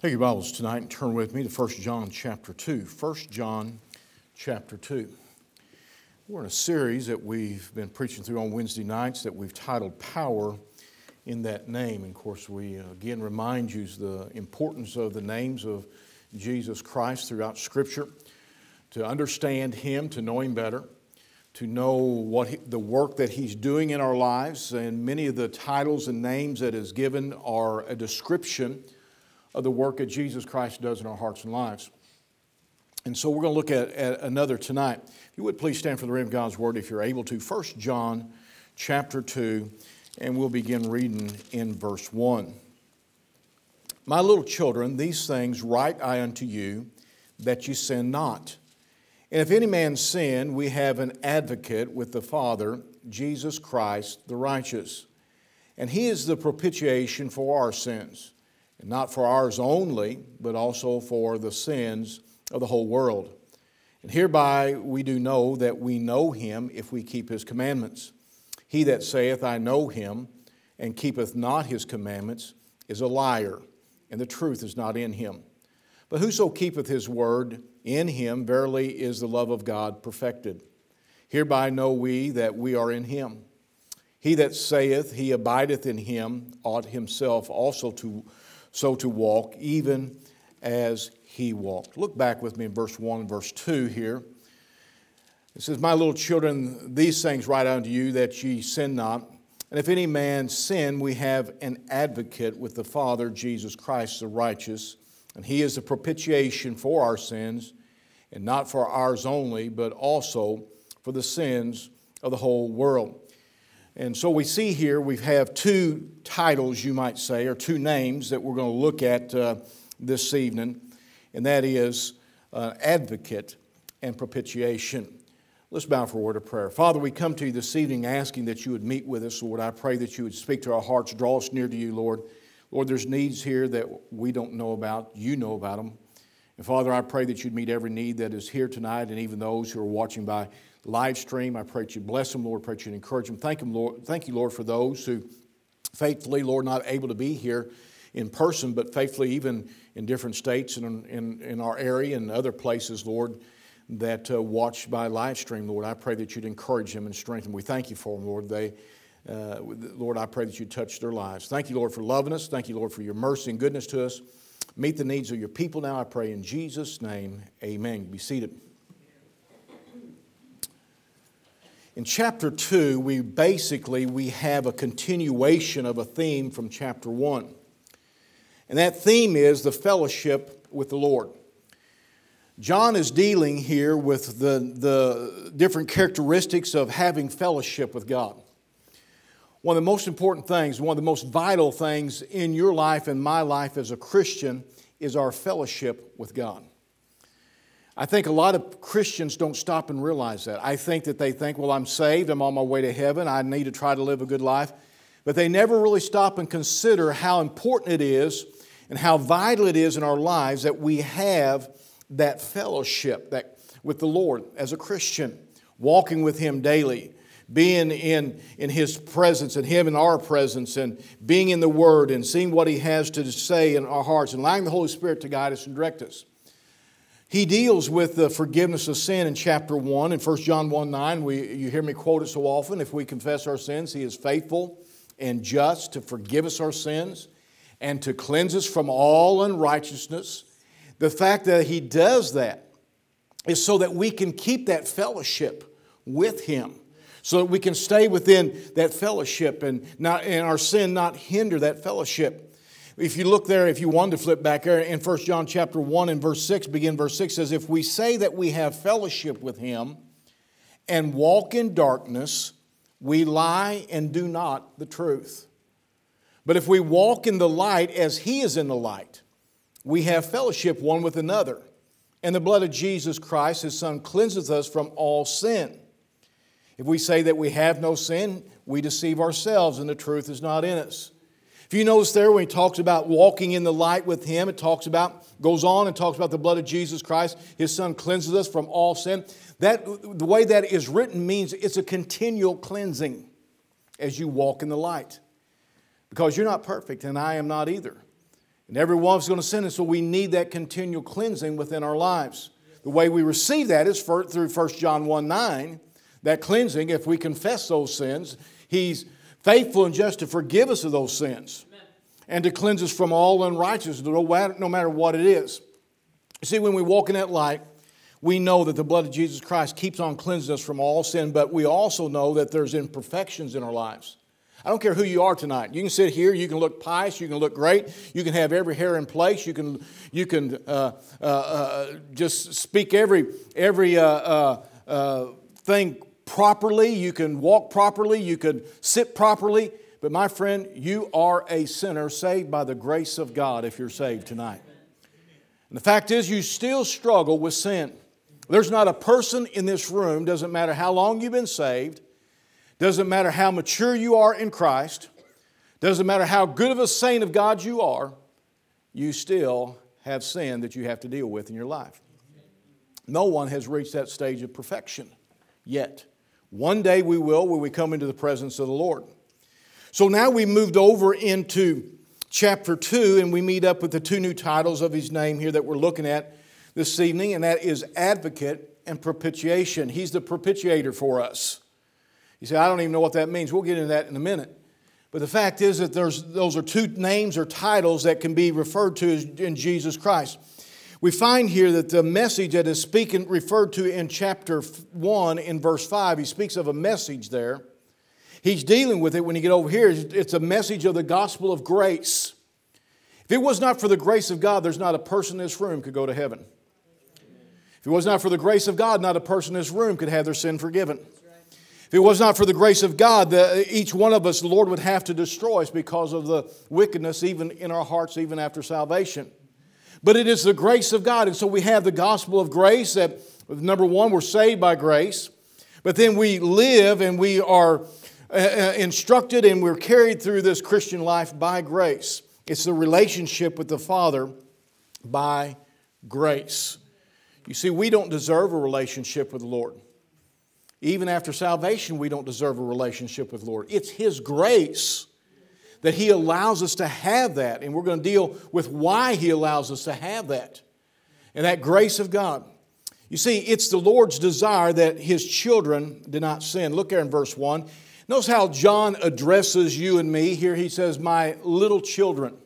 Take your Bibles tonight and turn with me to 1 John chapter 2. 1 John chapter 2. We're in a series that we've been preaching through on Wednesday nights that we've titled Power in That Name. And of course, we uh, again remind you the importance of the names of Jesus Christ throughout Scripture, to understand Him, to know Him better, to know what he, the work that He's doing in our lives. And many of the titles and names that is given are a description of the work that Jesus Christ does in our hearts and lives. And so we're going to look at, at another tonight. If you would please stand for the reading of God's Word if you're able to. 1 John chapter 2, and we'll begin reading in verse 1. My little children, these things write I unto you, that you sin not. And if any man sin, we have an advocate with the Father, Jesus Christ the righteous. And he is the propitiation for our sins and not for ours only, but also for the sins of the whole world. And hereby we do know that we know him if we keep his commandments. He that saith, I know him, and keepeth not his commandments, is a liar, and the truth is not in him. But whoso keepeth his word, in him verily is the love of God perfected. Hereby know we that we are in him. He that saith he abideth in him ought himself also to so to walk, even as he walked. Look back with me in verse 1 and verse 2 here. It says, My little children, these things write unto you that ye sin not. And if any man sin, we have an advocate with the Father, Jesus Christ the righteous. And he is the propitiation for our sins, and not for ours only, but also for the sins of the whole world. And so we see here we have two titles, you might say, or two names that we're going to look at uh, this evening, and that is uh, advocate and propitiation. Let's bow for a word of prayer. Father, we come to you this evening asking that you would meet with us, Lord. I pray that you would speak to our hearts, draw us near to you, Lord. Lord, there's needs here that we don't know about. You know about them. And Father, I pray that you'd meet every need that is here tonight and even those who are watching by live stream. I pray that you bless them, Lord. I pray that you encourage them. Thank, them, Lord. Thank you, Lord, for those who faithfully, Lord, not able to be here in person, but faithfully even in different states and in, in, in our area and other places, Lord, that uh, watch by live stream, Lord. I pray that you'd encourage them and strengthen them. We thank you for them, Lord. They, uh, Lord, I pray that you touch their lives. Thank you, Lord, for loving us. Thank you, Lord, for your mercy and goodness to us. Meet the needs of your people now, I pray in Jesus' name. Amen. Be seated. In chapter 2, we basically we have a continuation of a theme from chapter 1. And that theme is the fellowship with the Lord. John is dealing here with the, the different characteristics of having fellowship with God. One of the most important things, one of the most vital things in your life and my life as a Christian is our fellowship with God. I think a lot of Christians don't stop and realize that. I think that they think, well, I'm saved, I'm on my way to heaven, I need to try to live a good life. But they never really stop and consider how important it is and how vital it is in our lives that we have that fellowship that, with the Lord as a Christian, walking with Him daily, being in, in His presence and Him in our presence, and being in the Word and seeing what He has to say in our hearts, and allowing the Holy Spirit to guide us and direct us. He deals with the forgiveness of sin in chapter 1. In 1 John 1 9, we, you hear me quote it so often. If we confess our sins, He is faithful and just to forgive us our sins and to cleanse us from all unrighteousness. The fact that He does that is so that we can keep that fellowship with Him, so that we can stay within that fellowship and, not, and our sin not hinder that fellowship. If you look there, if you want to flip back there in 1 John chapter 1 and verse 6, begin verse 6 says, If we say that we have fellowship with him and walk in darkness, we lie and do not the truth. But if we walk in the light as he is in the light, we have fellowship one with another. And the blood of Jesus Christ, his son, cleanseth us from all sin. If we say that we have no sin, we deceive ourselves and the truth is not in us. If you notice there, when he talks about walking in the light with him, it talks about, goes on and talks about the blood of Jesus Christ. His son cleanses us from all sin. That, the way that is written means it's a continual cleansing as you walk in the light. Because you're not perfect, and I am not either. And every one of us is going to sin, and so we need that continual cleansing within our lives. The way we receive that is through 1 John 1 9. That cleansing, if we confess those sins, He's faithful and just to forgive us of those sins Amen. and to cleanse us from all unrighteousness, no matter, what it is. You see, when we walk in that light, we know that the blood of Jesus Christ keeps on cleansing us from all sin, but we also know that there's imperfections in our lives. I don't care who you are tonight. You can sit here, you can look pious, you can look great, you can have every hair in place, you can, you can uh, uh, uh, just speak every, every uh, uh, uh, thing properly, you can walk properly, you can sit properly. But my friend, you are a sinner saved by the grace of God if you're saved tonight. And the fact is, you still struggle with sin. There's not a person in this room, doesn't matter how long you've been saved, doesn't matter how mature you are in Christ, doesn't matter how good of a saint of God you are, you still have sin that you have to deal with in your life. No one has reached that stage of perfection yet. One day we will when we come into the presence of the Lord. So now we moved over into chapter 2 and we meet up with the two new titles of his name here that we're looking at this evening, and that is advocate and propitiation. He's the propitiator for us. You say, I don't even know what that means. We'll get into that in a minute. But the fact is that there's, those are two names or titles that can be referred to in Jesus Christ. We find here that the message that is speaking, referred to in chapter 1 in verse 5, he speaks of a message there. He's dealing with it when you get over here. It's a message of the gospel of grace. If it was not for the grace of God, there's not a person in this room could go to heaven. If it was not for the grace of God, not a person in this room could have their sin forgiven. If it was not for the grace of God, the, each one of us, the Lord would have to destroy us because of the wickedness even in our hearts, even after salvation. But it is the grace of God. And so we have the gospel of grace that, number one, we're saved by grace. But then we live and we are uh, uh, instructed and we're carried through this Christian life by grace. It's the relationship with the Father by grace. You see, we don't deserve a relationship with the Lord. Even after salvation, we don't deserve a relationship with the Lord. It's His grace that He allows us to have that. And we're going to deal with why He allows us to have that. And that grace of God. You see, it's the Lord's desire that His children do not sin. Look there in verse 1. Notice how John addresses you and me. Here he says, My little children,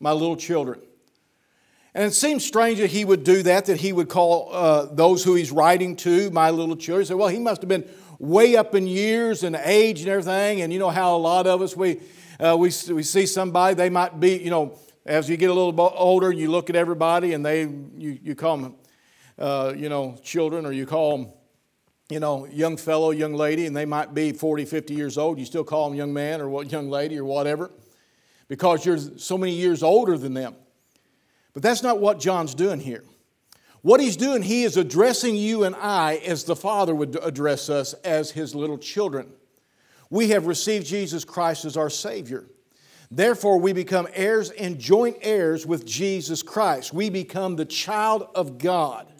my little children. And it seems strange that he would do that, that he would call uh, those who he's writing to my little children. Say, well, he must have been way up in years and age and everything. And you know how a lot of us, we, uh, we, we see somebody, they might be, you know, as you get a little older, you look at everybody and they, you, you call them, uh, you know, children or you call them, you know, young fellow, young lady, and they might be 40, 50 years old. You still call them young man or what, young lady or whatever because you're so many years older than them. But that's not what John's doing here. What he's doing, he is addressing you and I as the Father would address us as his little children. We have received Jesus Christ as our Savior. Therefore, we become heirs and joint heirs with Jesus Christ. We become the child of God.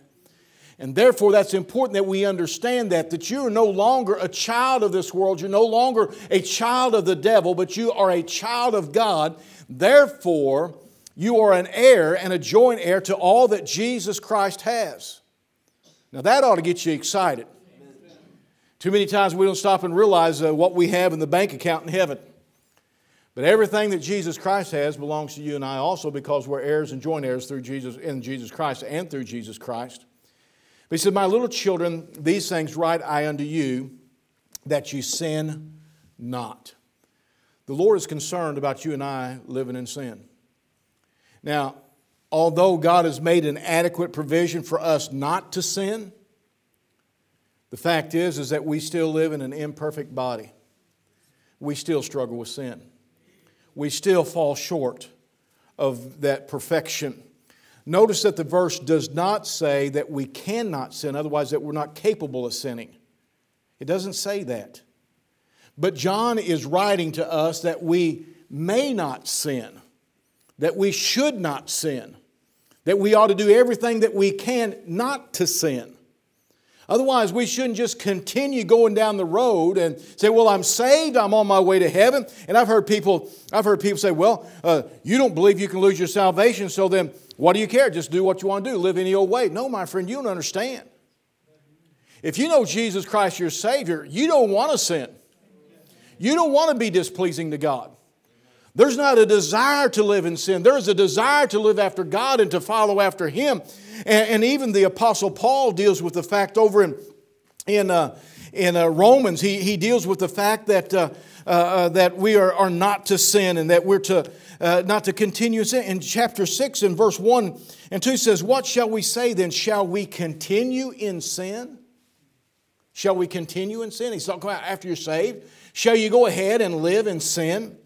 And therefore, that's important that we understand that, that you are no longer a child of this world. You're no longer a child of the devil, but you are a child of God. Therefore, you are an heir and a joint heir to all that Jesus Christ has. Now, that ought to get you excited. Too many times we don't stop and realize uh, what we have in the bank account in heaven. But everything that Jesus Christ has belongs to you and I also because we're heirs and joint heirs through Jesus in Jesus Christ and through Jesus Christ. But he said, My little children, these things write I unto you, that you sin not. The Lord is concerned about you and I living in sin. Now, although God has made an adequate provision for us not to sin, the fact is is that we still live in an imperfect body. We still struggle with sin. We still fall short of that perfection. Notice that the verse does not say that we cannot sin, otherwise, that we're not capable of sinning. It doesn't say that. But John is writing to us that we may not sin that we should not sin, that we ought to do everything that we can not to sin. Otherwise, we shouldn't just continue going down the road and say, "Well, I'm saved. I'm on my way to heaven." And I've heard people, I've heard people say, "Well, uh, you don't believe you can lose your salvation, so then what do you care? Just do what you want to do. Live any old way." No, my friend, you don't understand. If you know Jesus Christ your Savior, you don't want to sin. You don't want to be displeasing to God. There's not a desire to live in sin. There's a desire to live after God and to follow after Him. And, and even the Apostle Paul deals with the fact over in, in, uh, in uh, Romans, he, he deals with the fact that, uh, uh, uh that we are, are not to sin and that we're to uh, not to continue sin. In chapter 6 and verse 1 and 2 says, What shall we say then? Shall we continue in sin? Shall we continue in sin? He's talking about after you're saved. Shall you go ahead and live in sin?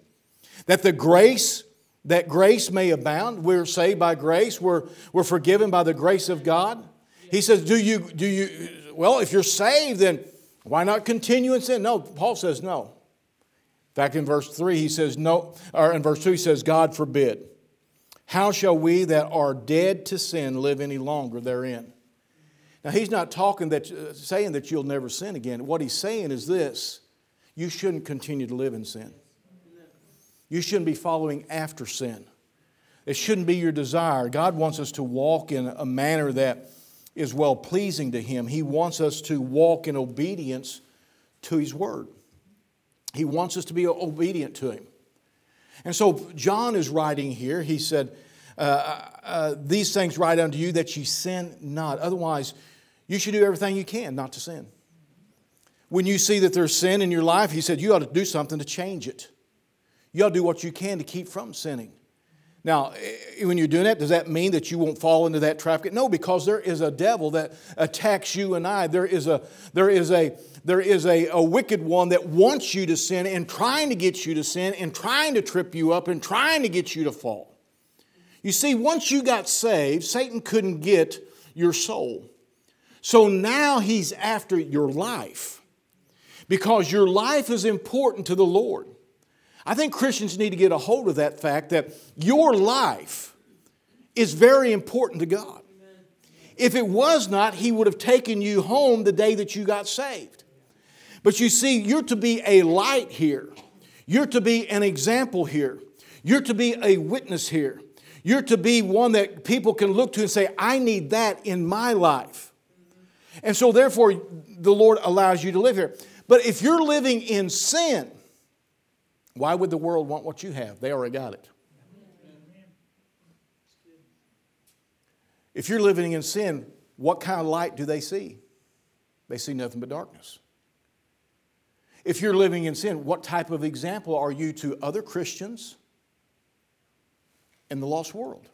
That the grace, that grace may abound. We're saved by grace. We're, we're forgiven by the grace of God. He says, Do you, do you, well, if you're saved, then why not continue in sin? No, Paul says no. Back in verse 3, he says, no, or in verse 2, he says, God forbid. How shall we that are dead to sin live any longer therein? Now, he's not talking that, uh, saying that you'll never sin again. What he's saying is this you shouldn't continue to live in sin. You shouldn't be following after sin. It shouldn't be your desire. God wants us to walk in a manner that is well pleasing to Him. He wants us to walk in obedience to His Word. He wants us to be obedient to Him. And so John is writing here. He said, uh, uh, uh These things write unto you that ye sin not. Otherwise, you should do everything you can not to sin. When you see that there's sin in your life, he said, You ought to do something to change it. You ought to do what you can to keep from sinning. Now, when you're doing that, does that mean that you won't fall into that trap? No, because there is a devil that attacks you and I. There is a, there is a, there is a, a wicked one that wants you to sin and trying to get you to sin and trying to trip you up and trying to get you to fall. You see, once you got saved, Satan couldn't get your soul. So now he's after your life because your life is important to the Lord. I think Christians need to get a hold of that fact that your life is very important to God. If it was not, He would have taken you home the day that you got saved. But you see, you're to be a light here, you're to be an example here, you're to be a witness here. You're to be one that people can look to and say, I need that in my life. And so, therefore, the Lord allows you to live here. But if you're living in sin, why would the world want what you have? They already got it. If you're living in sin, what kind of light do they see? They see nothing but darkness. If you're living in sin, what type of example are you to other Christians in the lost world?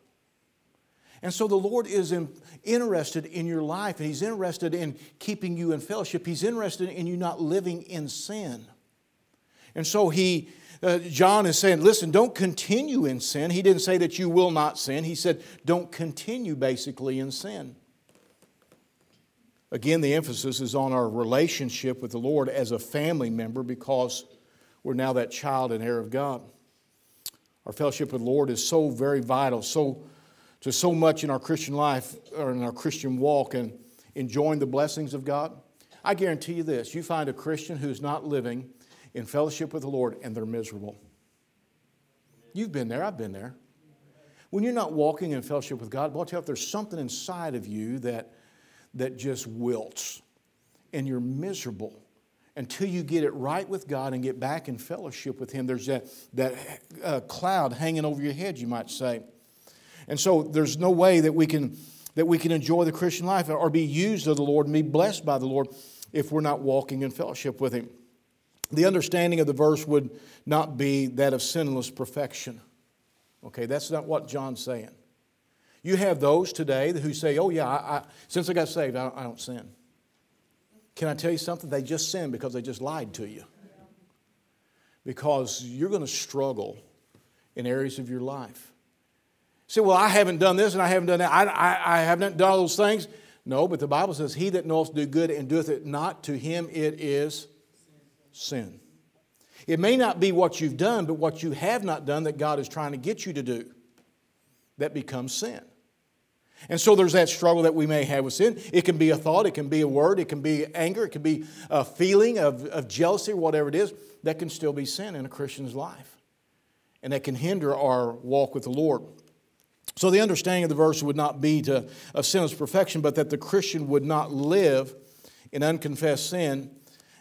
And so the Lord is in, interested in your life, and He's interested in keeping you in fellowship. He's interested in you not living in sin. And so He uh, John is saying, listen, don't continue in sin. He didn't say that you will not sin. He said, don't continue basically in sin. Again, the emphasis is on our relationship with the Lord as a family member because we're now that child and heir of God. Our fellowship with the Lord is so very vital, so to so much in our Christian life or in our Christian walk and enjoying the blessings of God. I guarantee you this you find a Christian who's not living in fellowship with the Lord and they're miserable. You've been there, I've been there. When you're not walking in fellowship with God, watch out, there's something inside of you that, that just wilts and you're miserable until you get it right with God and get back in fellowship with Him. There's that, that uh, cloud hanging over your head, you might say. And so there's no way that we can that we can enjoy the Christian life or be used of the Lord and be blessed by the Lord if we're not walking in fellowship with Him the understanding of the verse would not be that of sinless perfection. Okay, that's not what John's saying. You have those today who say, oh, yeah, I, I, since I got saved, I don't, I don't sin. Can I tell you something? They just sin because they just lied to you. Because you're going to struggle in areas of your life. Say, well, I haven't done this and I haven't done that. I, I, I haven't done all those things. No, but the Bible says, He that knoweth do good and doeth it not, to him it is sin. It may not be what you've done, but what you have not done that God is trying to get you to do. That becomes sin. And so there's that struggle that we may have with sin. It can be a thought, it can be a word, it can be anger, it can be a feeling of, of jealousy, or whatever it is, that can still be sin in a Christian's life. And that can hinder our walk with the Lord. So the understanding of the verse would not be to, of sinless perfection, but that the Christian would not live in unconfessed sin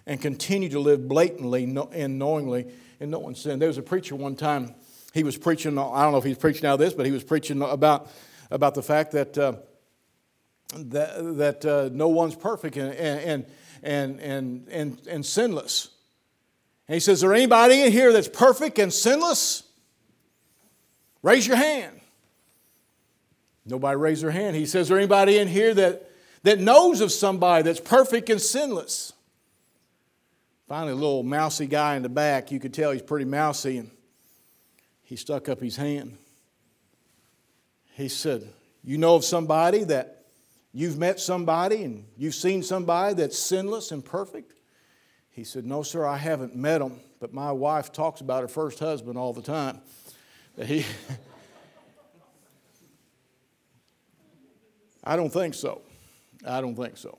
and continue to live blatantly and knowingly in knowing sin. There was a preacher one time, he was preaching, I don't know if he's preaching now this, but he was preaching about, about the fact that, uh, that, that uh, no one's perfect and, and, and, and, and, and sinless. And he says, Is there anybody in here that's perfect and sinless? Raise your hand. Nobody raised their hand. He says, Is there anybody in here that, that knows of somebody that's perfect and sinless? Finally, a little mousy guy in the back, you could tell he's pretty mousy, and he stuck up his hand. He said, You know of somebody that you've met somebody and you've seen somebody that's sinless and perfect? He said, No, sir, I haven't met him, but my wife talks about her first husband all the time. He. I don't think so. I don't think so.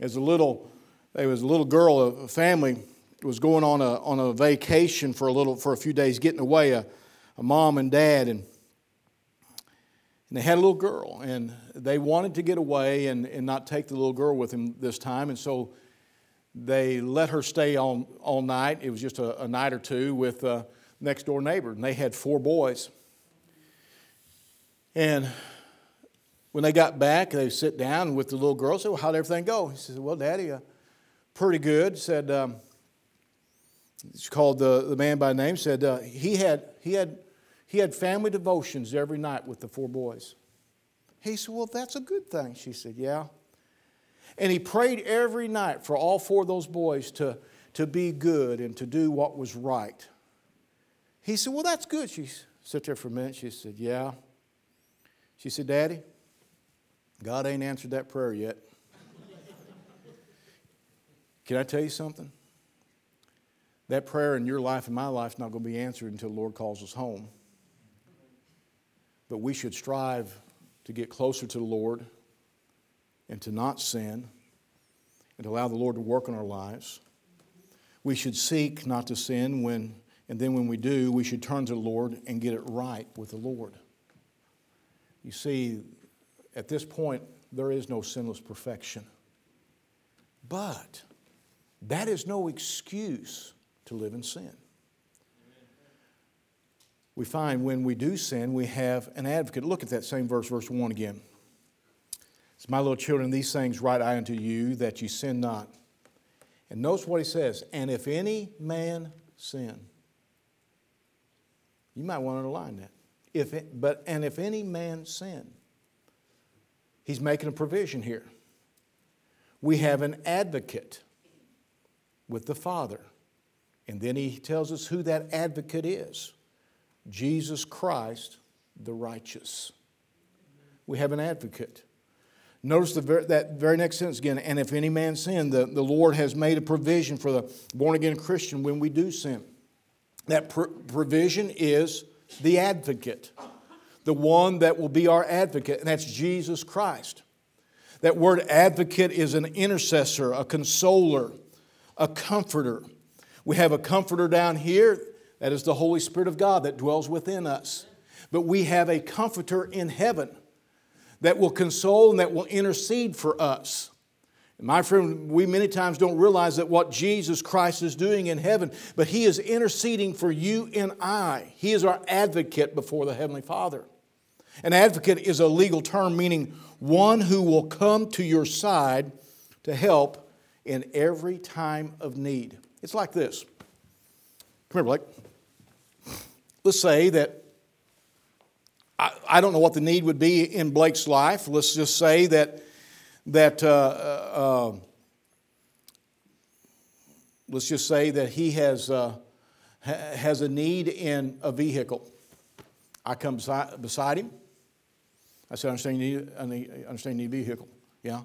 As a little, there was a little girl, a family was going on a, on a vacation for a little, for a few days, getting away, a, a mom and dad, and, and they had a little girl, and they wanted to get away and, and not take the little girl with them this time, and so they let her stay on all night. It was just a, a night or two with a next door neighbor, and they had four boys. And when they got back, they sit down with the little girl. Said, "Well, how'd everything go?" He said, "Well, Daddy, uh, pretty good." Said, um, "She called the, the man by name." Said uh, he had he had he had family devotions every night with the four boys. He said, "Well, that's a good thing." She said, "Yeah." And he prayed every night for all four of those boys to, to be good and to do what was right. He said, Well, that's good. She sat there for a minute. She said, Yeah. She said, Daddy, God ain't answered that prayer yet. Can I tell you something? That prayer in your life and my life is not going to be answered until the Lord calls us home. But we should strive to get closer to the Lord and to not sin and to allow the Lord to work in our lives. We should seek not to sin when, and then when we do, we should turn to the Lord and get it right with the Lord. You see, at this point, there is no sinless perfection. But that is no excuse to live in sin. We find when we do sin, we have an advocate. Look at that same verse, verse 1 again. It's my little children, these things write I unto you that you sin not. And notice what he says, and if any man sin, you might want to underline that. If it, but and if any man sin, He's making a provision here. We have an advocate with the Father. And then he tells us who that advocate is Jesus Christ, the righteous. We have an advocate. Notice ver- that very next sentence again. And if any man sin, the, the Lord has made a provision for the born again Christian when we do sin. That pr- provision is the advocate the one that will be our advocate, and that's Jesus Christ. That word advocate is an intercessor, a consoler, a comforter. We have a comforter down here, that is the Holy Spirit of God that dwells within us. But we have a comforter in heaven that will console and that will intercede for us. My friend, we many times don't realize that what Jesus Christ is doing in heaven, but He is interceding for you and I. He is our advocate before the Heavenly Father. An advocate is a legal term meaning one who will come to your side to help in every time of need. It's like this. Come here, Blake. Let's say that I, I don't know what the need would be in Blake's life. Let's just say that that uh, uh, uh let's just say that he has uh, has a need in a vehicle. I come beside, beside him. I said, I understand you need, I need, I understand you need a vehicle. Yeah?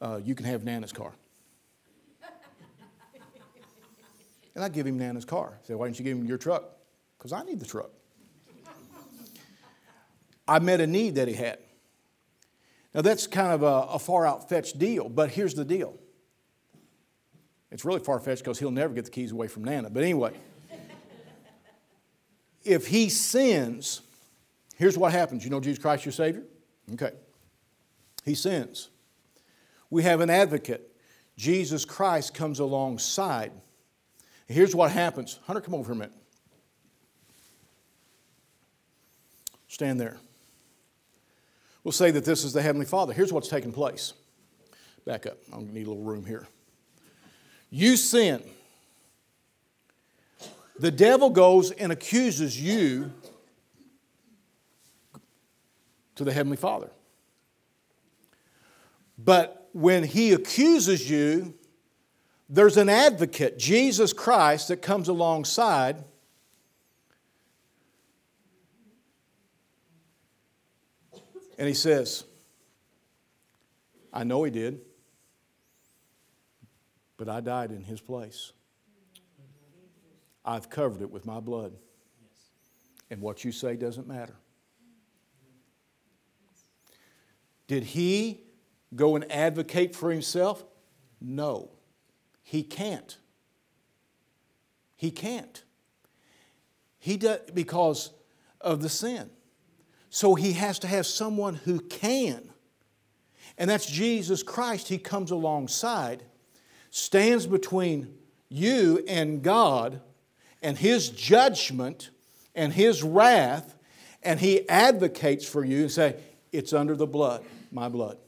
Uh, you can have Nana's car. And I give him Nana's car. I said, why didn't you give him your truck? Because I need the truck. I met a need that he had. Now, that's kind of a, a far out fetched deal, but here's the deal. It's really far fetched because he'll never get the keys away from Nana. But anyway, if he sins, here's what happens. You know Jesus Christ, your Savior? Okay. He sins. We have an advocate. Jesus Christ comes alongside. Here's what happens. Hunter, come over here a minute. Stand there. We'll say that this is the Heavenly Father. Here's what's taking place. Back up. I'm going to need a little room here. You sin. The devil goes and accuses you to the Heavenly Father. But when he accuses you, there's an advocate, Jesus Christ, that comes alongside. And he says, I know he did, but I died in his place. I've covered it with my blood. And what you say doesn't matter. Did he go and advocate for himself? No, he can't. He can't. He does because of the sin. So he has to have someone who can. And that's Jesus Christ. He comes alongside, stands between you and God and his judgment and his wrath, and he advocates for you and say, It's under the blood, my blood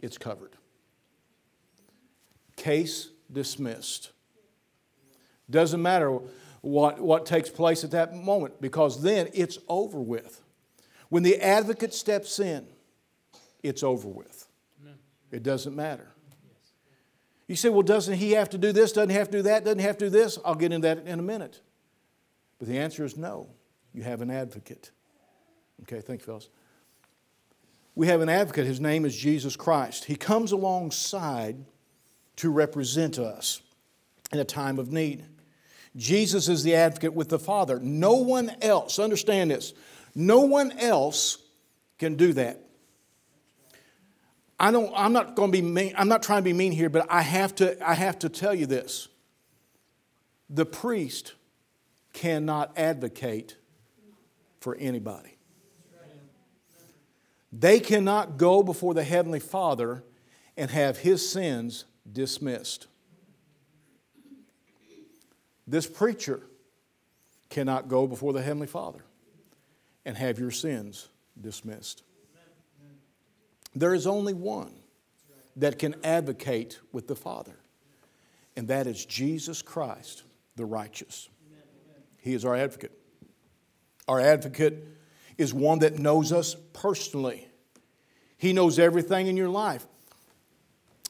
it's covered. Case dismissed. Doesn't matter what, what takes place at that moment because then it's over with. When the advocate steps in, it's over with. It doesn't matter. You say, well, doesn't he have to do this? Doesn't he have to do that? Doesn't he have to do this? I'll get into that in a minute. But the answer is no. You have an advocate. Okay, thank you, fellas we have an advocate. His name is Jesus Christ. He comes alongside to represent us in a time of need. Jesus is the advocate with the Father. No one else, understand this, no one else can do that. I don't, I'm not going to be mean, I'm not trying to be mean here, but I have to, I have to tell you this. The priest cannot advocate for anybody. They cannot go before the Heavenly Father and have His sins dismissed. This preacher cannot go before the Heavenly Father and have your sins dismissed. There is only one that can advocate with the Father, and that is Jesus Christ, the righteous. He is our advocate. Our advocate is one that knows us personally. He knows everything in your life.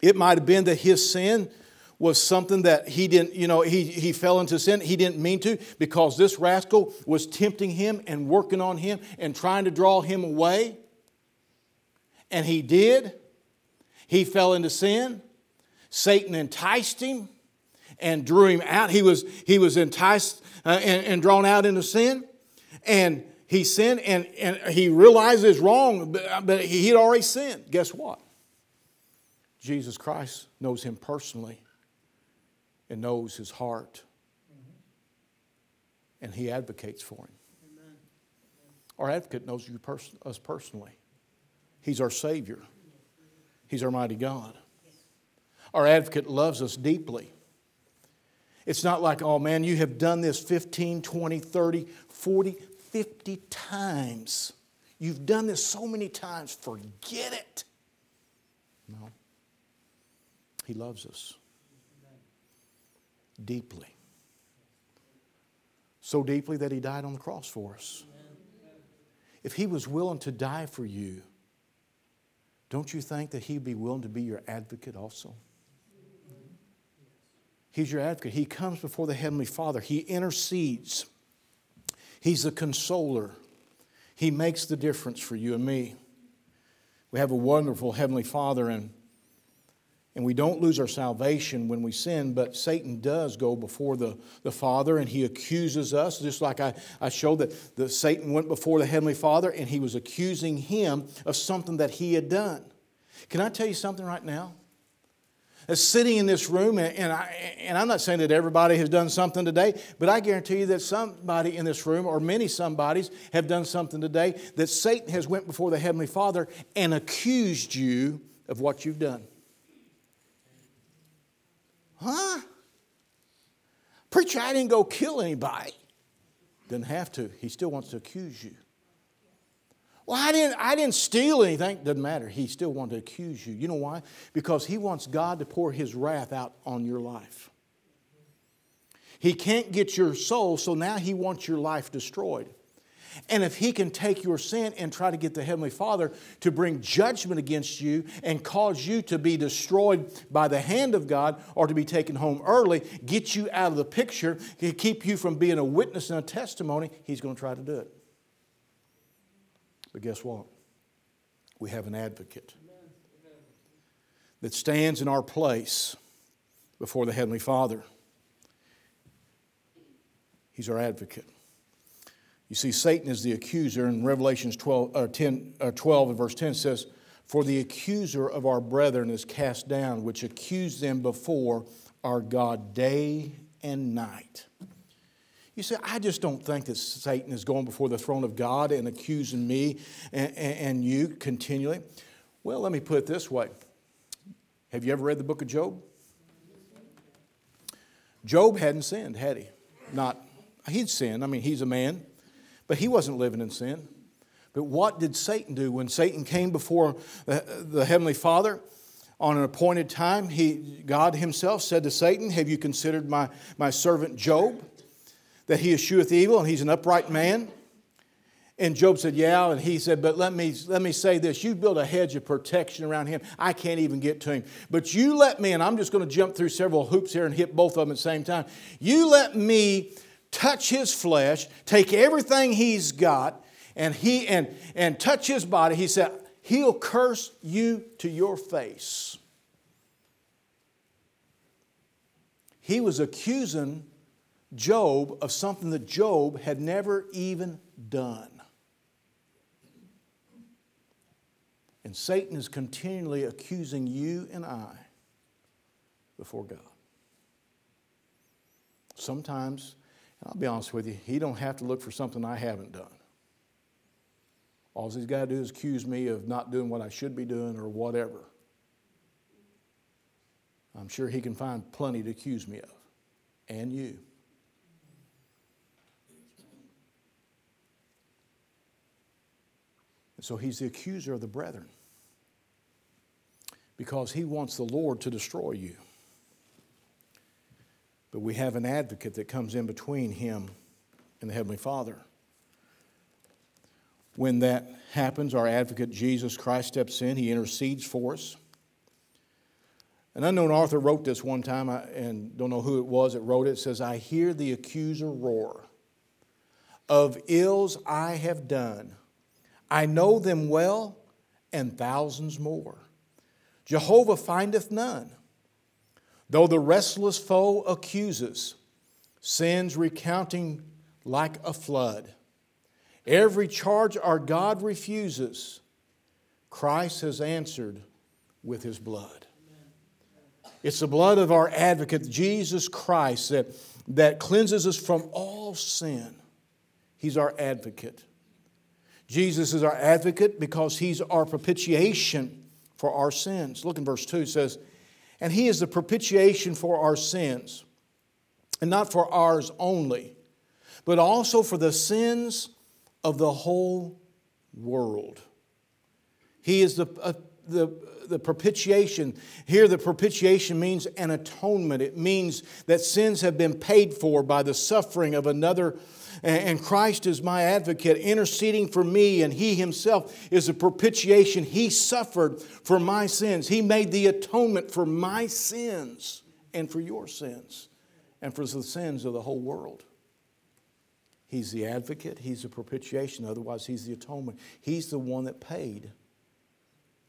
It might have been that his sin was something that he didn't, you know, he, he fell into sin. He didn't mean to because this rascal was tempting him and working on him and trying to draw him away. And he did. He fell into sin. Satan enticed him and drew him out. He was, he was enticed uh, and, and drawn out into sin. And he sinned and, and he realized it's wrong, but, but he had already sinned. Guess what? Jesus Christ knows him personally and knows his heart. Mm-hmm. And he advocates for him. Amen. Our advocate knows you pers- us personally. He's our Savior, He's our mighty God. Our advocate loves us deeply. It's not like, oh man, you have done this 15, 20, 30, 40, 50 times. You've done this so many times, forget it. No. He loves us deeply. So deeply that he died on the cross for us. If he was willing to die for you, don't you think that he'd be willing to be your advocate also? He's your advocate. He comes before the Heavenly Father, he intercedes. He's the consoler. He makes the difference for you and me. We have a wonderful Heavenly Father, and, and we don't lose our salvation when we sin, but Satan does go before the, the Father and he accuses us, just like I, I showed that the, Satan went before the Heavenly Father and he was accusing him of something that he had done. Can I tell you something right now? As sitting in this room, and, I, and I'm not saying that everybody has done something today, but I guarantee you that somebody in this room, or many somebodies, have done something today that Satan has went before the Heavenly Father and accused you of what you've done. Huh? Preacher, I didn't go kill anybody. Didn't have to. He still wants to accuse you. Well, I didn't, I didn't steal anything. Doesn't matter. He still wants to accuse you. You know why? Because he wants God to pour his wrath out on your life. He can't get your soul, so now he wants your life destroyed. And if he can take your sin and try to get the Heavenly Father to bring judgment against you and cause you to be destroyed by the hand of God or to be taken home early, get you out of the picture, keep you from being a witness and a testimony, he's going to try to do it. But guess what? We have an advocate that stands in our place before the Heavenly Father. He's our advocate. You see, Satan is the accuser, and Revelations 12, uh, 10, uh, 12 and verse 10 says, For the accuser of our brethren is cast down, which accused them before our God day and night. You say, I just don't think that Satan is going before the throne of God and accusing me and, and, you continually. Well, let me put it this way Have you ever read the book of Job? Job hadn't sinned, had he? Not, he'd sinned. I mean, he's a man, but he wasn't living in sin. But what did Satan do when Satan came before the, Heavenly Father? on an appointed time, he, God Himself said to Satan, Have you considered my, my servant Job? that he escheweth evil and he's an upright man? And Job said, Yeah. And he said, But let me, let me say this you build a hedge of protection around him. I can't even get to him. But you let me, and I'm just going to jump through several hoops here and hit both of them at the same time. You let me touch his flesh, take everything he's got, and, he, and, and touch his body. He said, He'll curse you to your face. He was accusing Job of something that Job had never even done. And Satan is continually accusing you and I before God. Sometimes, I'll be honest with you, he don't have to look for something I haven't done. All he's got to do is accuse me of not doing what I should be doing or whatever. I'm sure he can find plenty to accuse me of, and you. So he's the accuser of the brethren because he wants the Lord to destroy you. But we have an advocate that comes in between him and the Heavenly Father. When that happens, our advocate Jesus Christ steps in, he intercedes for us. An unknown author wrote this one time, and don't know who it was that wrote it. It says, I hear the accuser roar of ills I have done I know them well and thousands more. Jehovah findeth none. Though the restless foe accuses, sins recounting like a flood. Every charge our God refuses, Christ has answered with his blood. It's the blood of our advocate, Jesus Christ, that, that cleanses us from all sin. He's our advocate. Jesus is our advocate because he's our propitiation for our sins. Look in verse 2 it says, And he is the propitiation for our sins, and not for ours only, but also for the sins of the whole world. He is the, uh, the, the propitiation. Here, the propitiation means an atonement. It means that sins have been paid for by the suffering of another and Christ is my advocate, interceding for me, and He Himself is a propitiation. He suffered for my sins. He made the atonement for my sins and for your sins and for the sins of the whole world. He's the advocate, He's the propitiation, otherwise, He's the atonement. He's the one that paid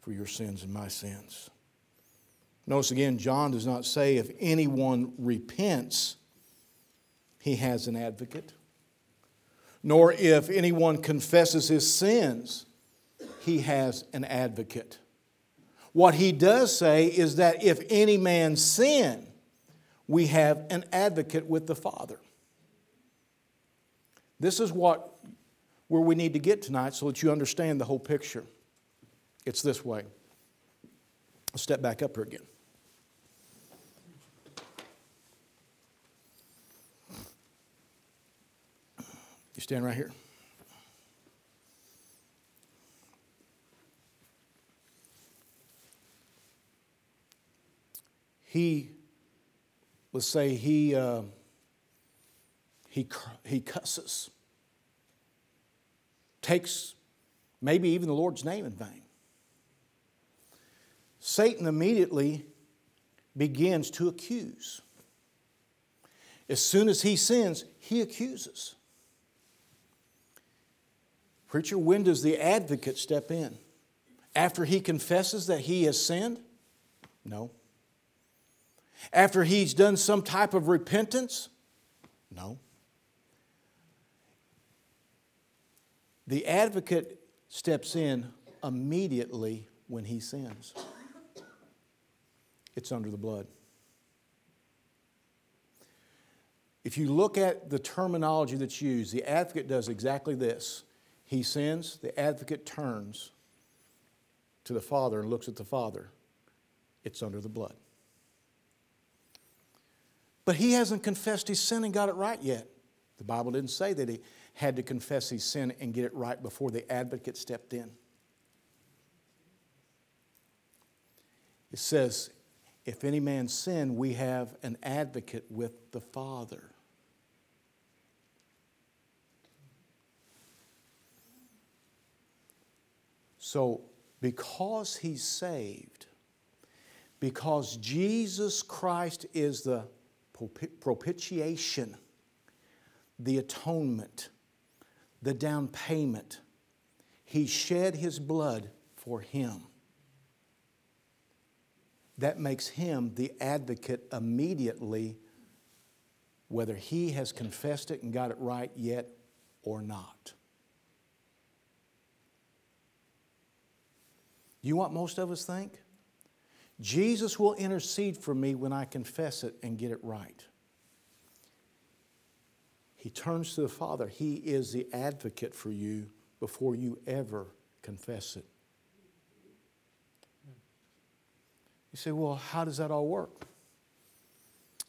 for your sins and my sins. Notice again, John does not say if anyone repents, he has an advocate nor if anyone confesses his sins, he has an advocate. What he does say is that if any man sin, we have an advocate with the Father. This is what where we need to get tonight so that you understand the whole picture. It's this way. I'll step back up here again. You stand right here. He, let's say he, uh, he, he cusses, takes maybe even the Lord's name in vain. Satan immediately begins to accuse. As soon as he sins, he accuses. Preacher, when does the advocate step in? After he confesses that he has sinned? No. After he's done some type of repentance? No. The advocate steps in immediately when he sins. It's under the blood. If you look at the terminology that's used, the advocate does exactly this he sins, the advocate turns to the Father and looks at the Father. It's under the blood. But he hasn't confessed his sin and got it right yet. The Bible didn't say that he had to confess his sin and get it right before the advocate stepped in. It says, if any man sin, we have an advocate with the Father. So, because he's saved, because Jesus Christ is the propitiation, the atonement, the down payment, he shed his blood for him. That makes him the advocate immediately, whether he has confessed it and got it right yet or not. You know what most of us think? Jesus will intercede for me when I confess it and get it right. He turns to the Father. He is the advocate for you before you ever confess it. You say, well, how does that all work?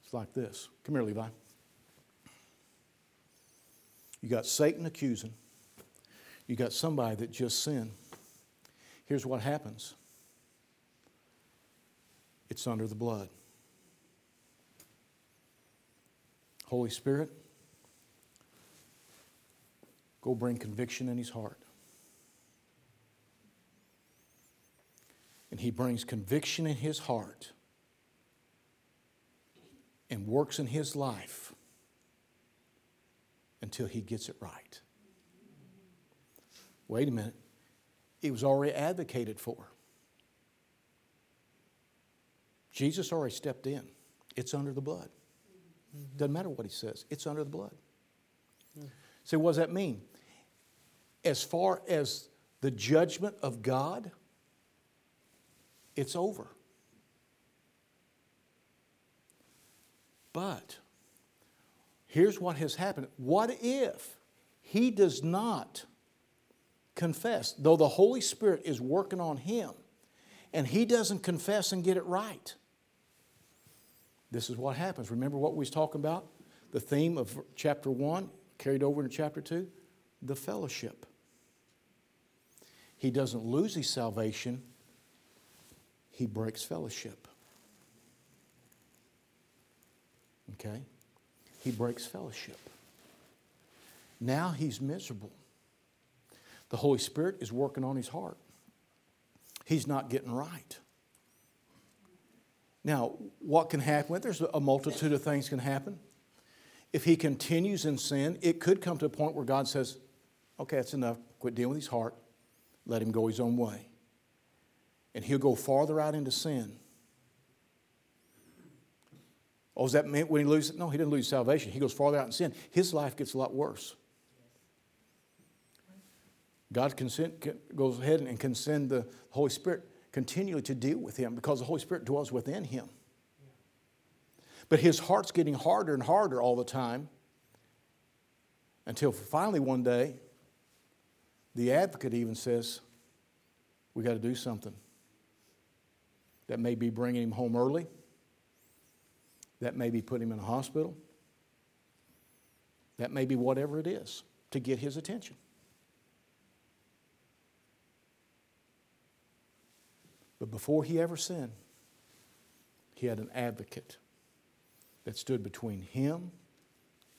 It's like this. Come here, Levi. You got Satan accusing, you got somebody that just sinned. Here's what happens it's under the blood. Holy Spirit, go bring conviction in his heart. And he brings conviction in his heart and works in his life until he gets it right. Wait a minute. It was already advocated for. Jesus already stepped in. It's under the blood. Mm-hmm. Doesn't matter what he says, it's under the blood. Yeah. So, what does that mean? As far as the judgment of God, it's over. But here's what has happened. What if he does not confess, though the Holy Spirit is working on him, and he doesn't confess and get it right? This is what happens. Remember what we was talking about? The theme of chapter 1 carried over into chapter 2? The fellowship. He doesn't lose his salvation, he breaks fellowship. Okay? He breaks fellowship. Now he's miserable. The Holy Spirit is working on his heart. He's not getting right. Now, what can happen? There's a multitude of things can happen. If he continues in sin, it could come to a point where God says, okay, that's enough. Quit dealing with his heart. Let him go his own way and he'll go farther out into sin. Oh, does that mean when he loses? No, he didn't lose salvation. He goes farther out in sin. His life gets a lot worse. God consent, goes ahead and can send the Holy Spirit continually to deal with him because the Holy Spirit dwells within him. But his heart's getting harder and harder all the time until finally one day, the advocate even says, We got to do something. That may be bringing him home early, that may be putting him in a hospital, that may be whatever it is to get his attention. But before he ever sinned, he had an advocate that stood between him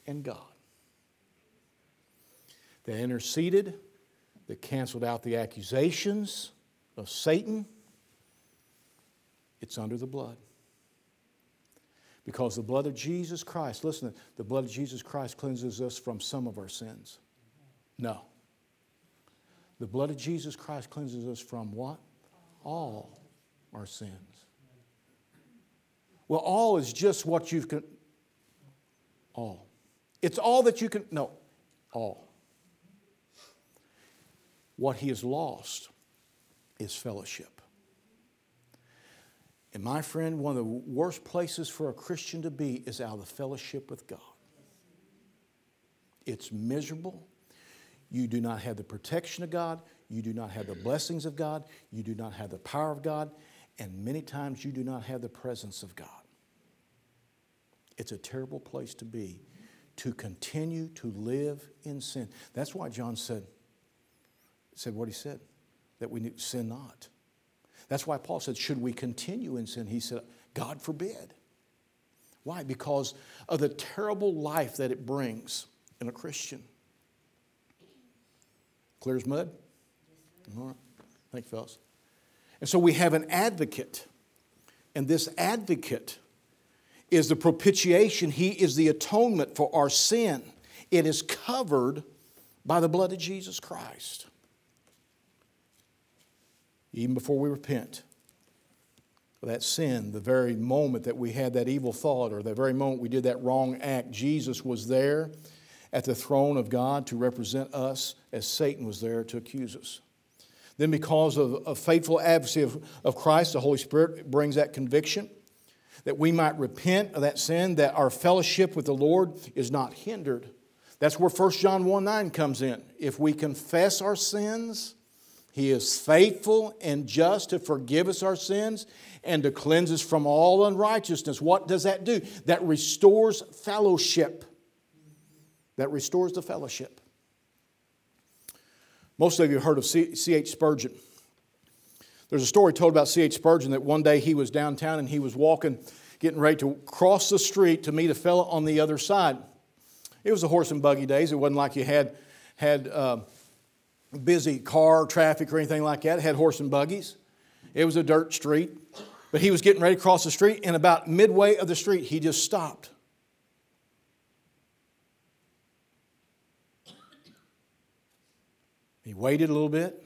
and God. That interceded, that canceled out the accusations of Satan. It's under the blood. Because the blood of Jesus Christ, listen, the blood of Jesus Christ cleanses us from some of our sins. No. The blood of Jesus Christ cleanses us from what? All our sins. Well, all is just what you've con- all. It's all that you can no, all. What he has lost is fellowship. And my friend, one of the worst places for a Christian to be is out of fellowship with God. It's miserable. You do not have the protection of God. You do not have the blessings of God. You do not have the power of God. And many times you do not have the presence of God. It's a terrible place to be to continue to live in sin. That's why John said, said what he said, that we sin not. That's why Paul said, Should we continue in sin? He said, God forbid. Why? Because of the terrible life that it brings in a Christian. Clear as mud? All right. Thank you, fellas. And so we have an advocate. And this advocate is the propitiation, he is the atonement for our sin. It is covered by the blood of Jesus Christ. Even before we repent that sin, the very moment that we had that evil thought or the very moment we did that wrong act, Jesus was there at the throne of God to represent us as Satan was there to accuse us. Then, because of a faithful advocacy of, of Christ, the Holy Spirit brings that conviction that we might repent of that sin, that our fellowship with the Lord is not hindered. That's where 1 John 1 9 comes in. If we confess our sins, He is faithful and just to forgive us our sins and to cleanse us from all unrighteousness. What does that do? That restores fellowship. That restores the fellowship. Most of you have heard of C.H. Spurgeon. There's a story told about C.H. Spurgeon that one day he was downtown and he was walking, getting ready to cross the street to meet a fellow on the other side. It was the horse and buggy days. It wasn't like you had, had uh, busy car traffic or anything like that. It had horse and buggies. It was a dirt street. But he was getting ready to cross the street, and about midway of the street, he just stopped. He waited a little bit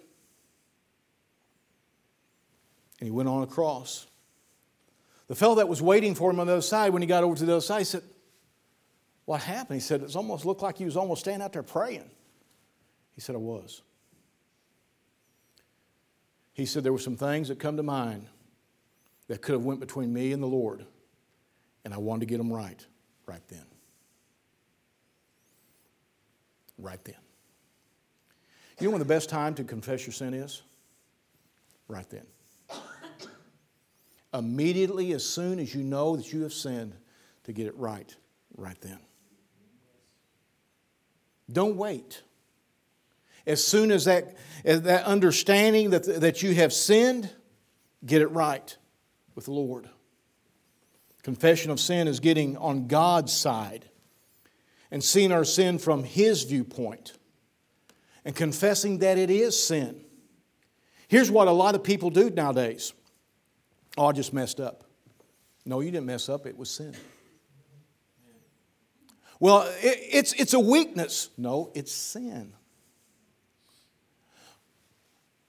and he went on across. The fellow that was waiting for him on the other side, when he got over to the other side, he said, What happened? He said, It almost looked like he was almost standing out there praying. He said, I was. He said, There were some things that come to mind that could have went between me and the Lord, and I wanted to get them right, right then. Right then. You know when the best time to confess your sin is? Right then. Immediately, as soon as you know that you have sinned, to get it right, right then. Don't wait. As soon as that, as that understanding that, that you have sinned, get it right with the Lord. Confession of sin is getting on God's side and seeing our sin from His viewpoint and confessing that it is sin. Here's what a lot of people do nowadays Oh, I just messed up. No, you didn't mess up, it was sin. Well, it, it's, it's a weakness. No, it's sin.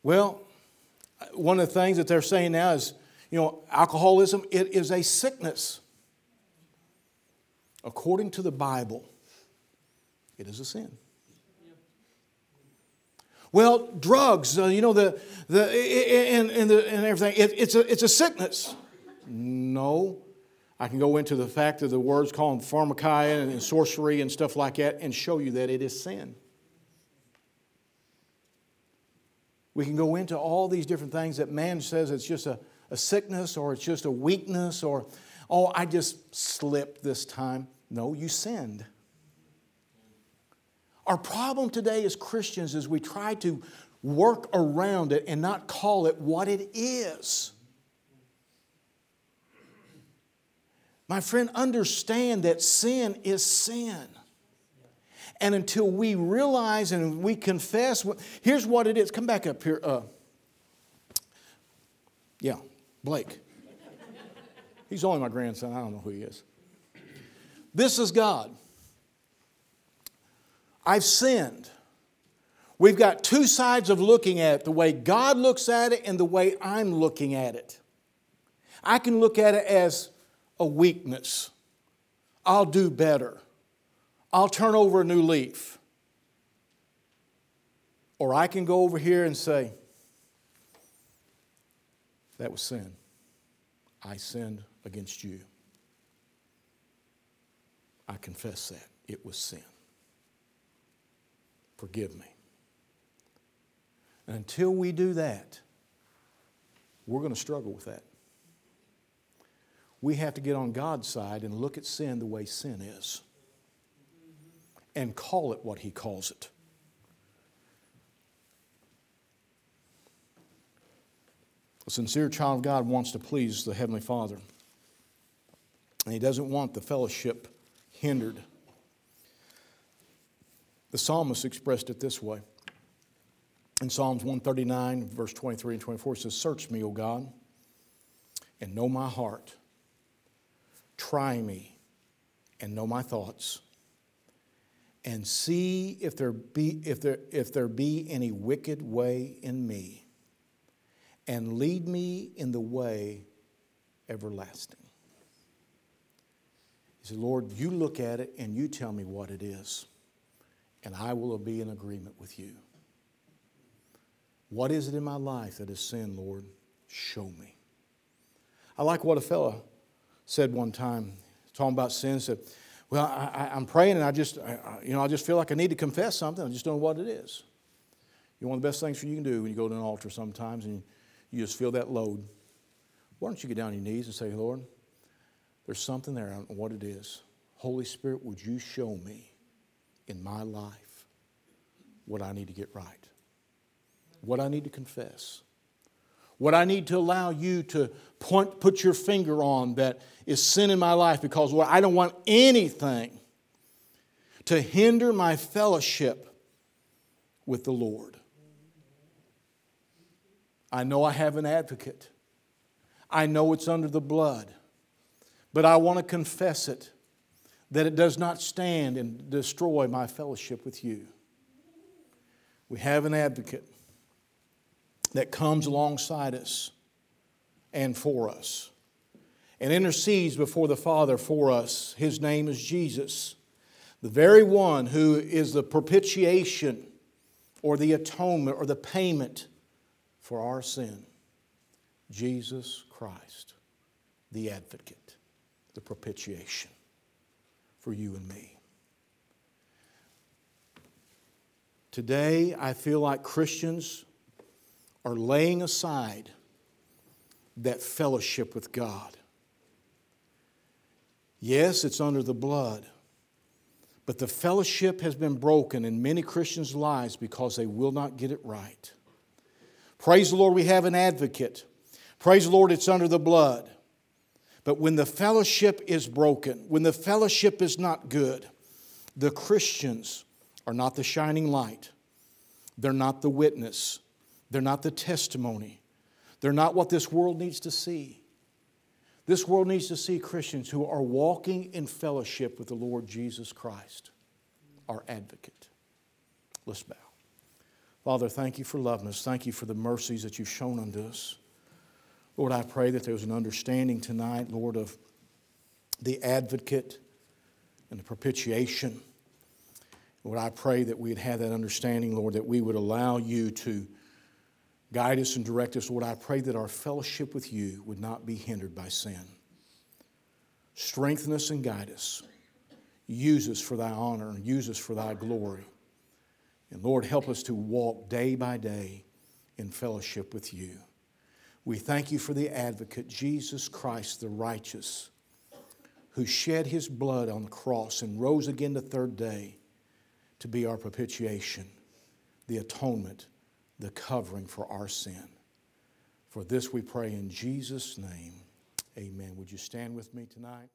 Well, one of the things that they're saying now is, you know, alcoholism, it is a sickness. According to the Bible, it is a sin. Well, drugs, uh, you know, the, the, and, and, the, and everything, it, it's, a, it's a sickness. No. I can go into the fact of the words called pharmakeia and, and sorcery and stuff like that and show you that it is sin. We can go into all these different things that man says it's just a, a sickness or it's just a weakness or, oh, I just slipped this time. No, you sinned. Our problem today as Christians is we try to work around it and not call it what it is. My friend, understand that sin is sin. And until we realize and we confess, here's what it is. Come back up here. Uh, yeah, Blake. He's only my grandson. I don't know who he is. This is God. I've sinned. We've got two sides of looking at it the way God looks at it and the way I'm looking at it. I can look at it as a weakness. I'll do better. I'll turn over a new leaf. Or I can go over here and say, that was sin. I sinned against you. I confess that. It was sin. Forgive me. And until we do that, we're going to struggle with that. We have to get on God's side and look at sin the way sin is and call it what He calls it. A sincere child of God wants to please the Heavenly Father, and he doesn't want the fellowship hindered. The psalmist expressed it this way. In Psalms 139, verse 23 and 24, it says, Search me, O God, and know my heart. Try me and know my thoughts. And see if there be, if there, if there be any wicked way in me, and lead me in the way everlasting. He said, Lord, you look at it and you tell me what it is and I will be in agreement with you. What is it in my life that is sin, Lord? Show me. I like what a fellow said one time, talking about sin, said, Well, I, am praying and I just, I, you know, I just feel like I need to confess something. I just don't know what it is. You know, one of the best things you can do when you go to an altar sometimes and you just feel that load. Why don't you get down on your knees and say, Lord, there's something there. I don't know what it is. Holy Spirit, would you show me? In my life what I need to get right, what I need to confess, what I need to allow you to point, put your finger on that is sin in my life because Lord, I don't want anything to hinder my fellowship with the Lord. I know I have an advocate. I know it's under the blood, but I want to confess it that it does not stand and destroy my fellowship with you. We have an advocate that comes alongside us and for us and intercedes before the Father for us. His name is Jesus, the very one who is the propitiation or the atonement or the payment for our sin. Jesus Christ, the advocate, the propitiation for you and me. Today, I feel like Christians are laying aside that fellowship with God. Yes, it's under the blood, but the fellowship has been broken in many Christians' lives because they will not get it right. Praise the Lord, we have an advocate. Praise the Lord, it's under the blood. But when the fellowship is broken, when the fellowship is not good, the Christians are not the shining light. They're not the witness. They're not the testimony. They're not what this world needs to see. This world needs to see Christians who are walking in fellowship with the Lord Jesus Christ, our advocate. Let's bow. Father, thank you for loving us. Thank you for the mercies that you've shown unto us. Lord, I pray that there's an understanding tonight, Lord, of the advocate and the propitiation. Lord, I pray that we'd have that understanding, Lord, that we would allow you to guide us and direct us. Lord, I pray that our fellowship with you would not be hindered by sin. Strengthen us and guide us. Use us for thy honor and use us for thy glory. And Lord, help us to walk day by day in fellowship with you. We thank you for the advocate, Jesus Christ the righteous, who shed his blood on the cross and rose again the third day to be our propitiation, the atonement, the covering for our sin. For this we pray in Jesus' name. Amen. Would you stand with me tonight?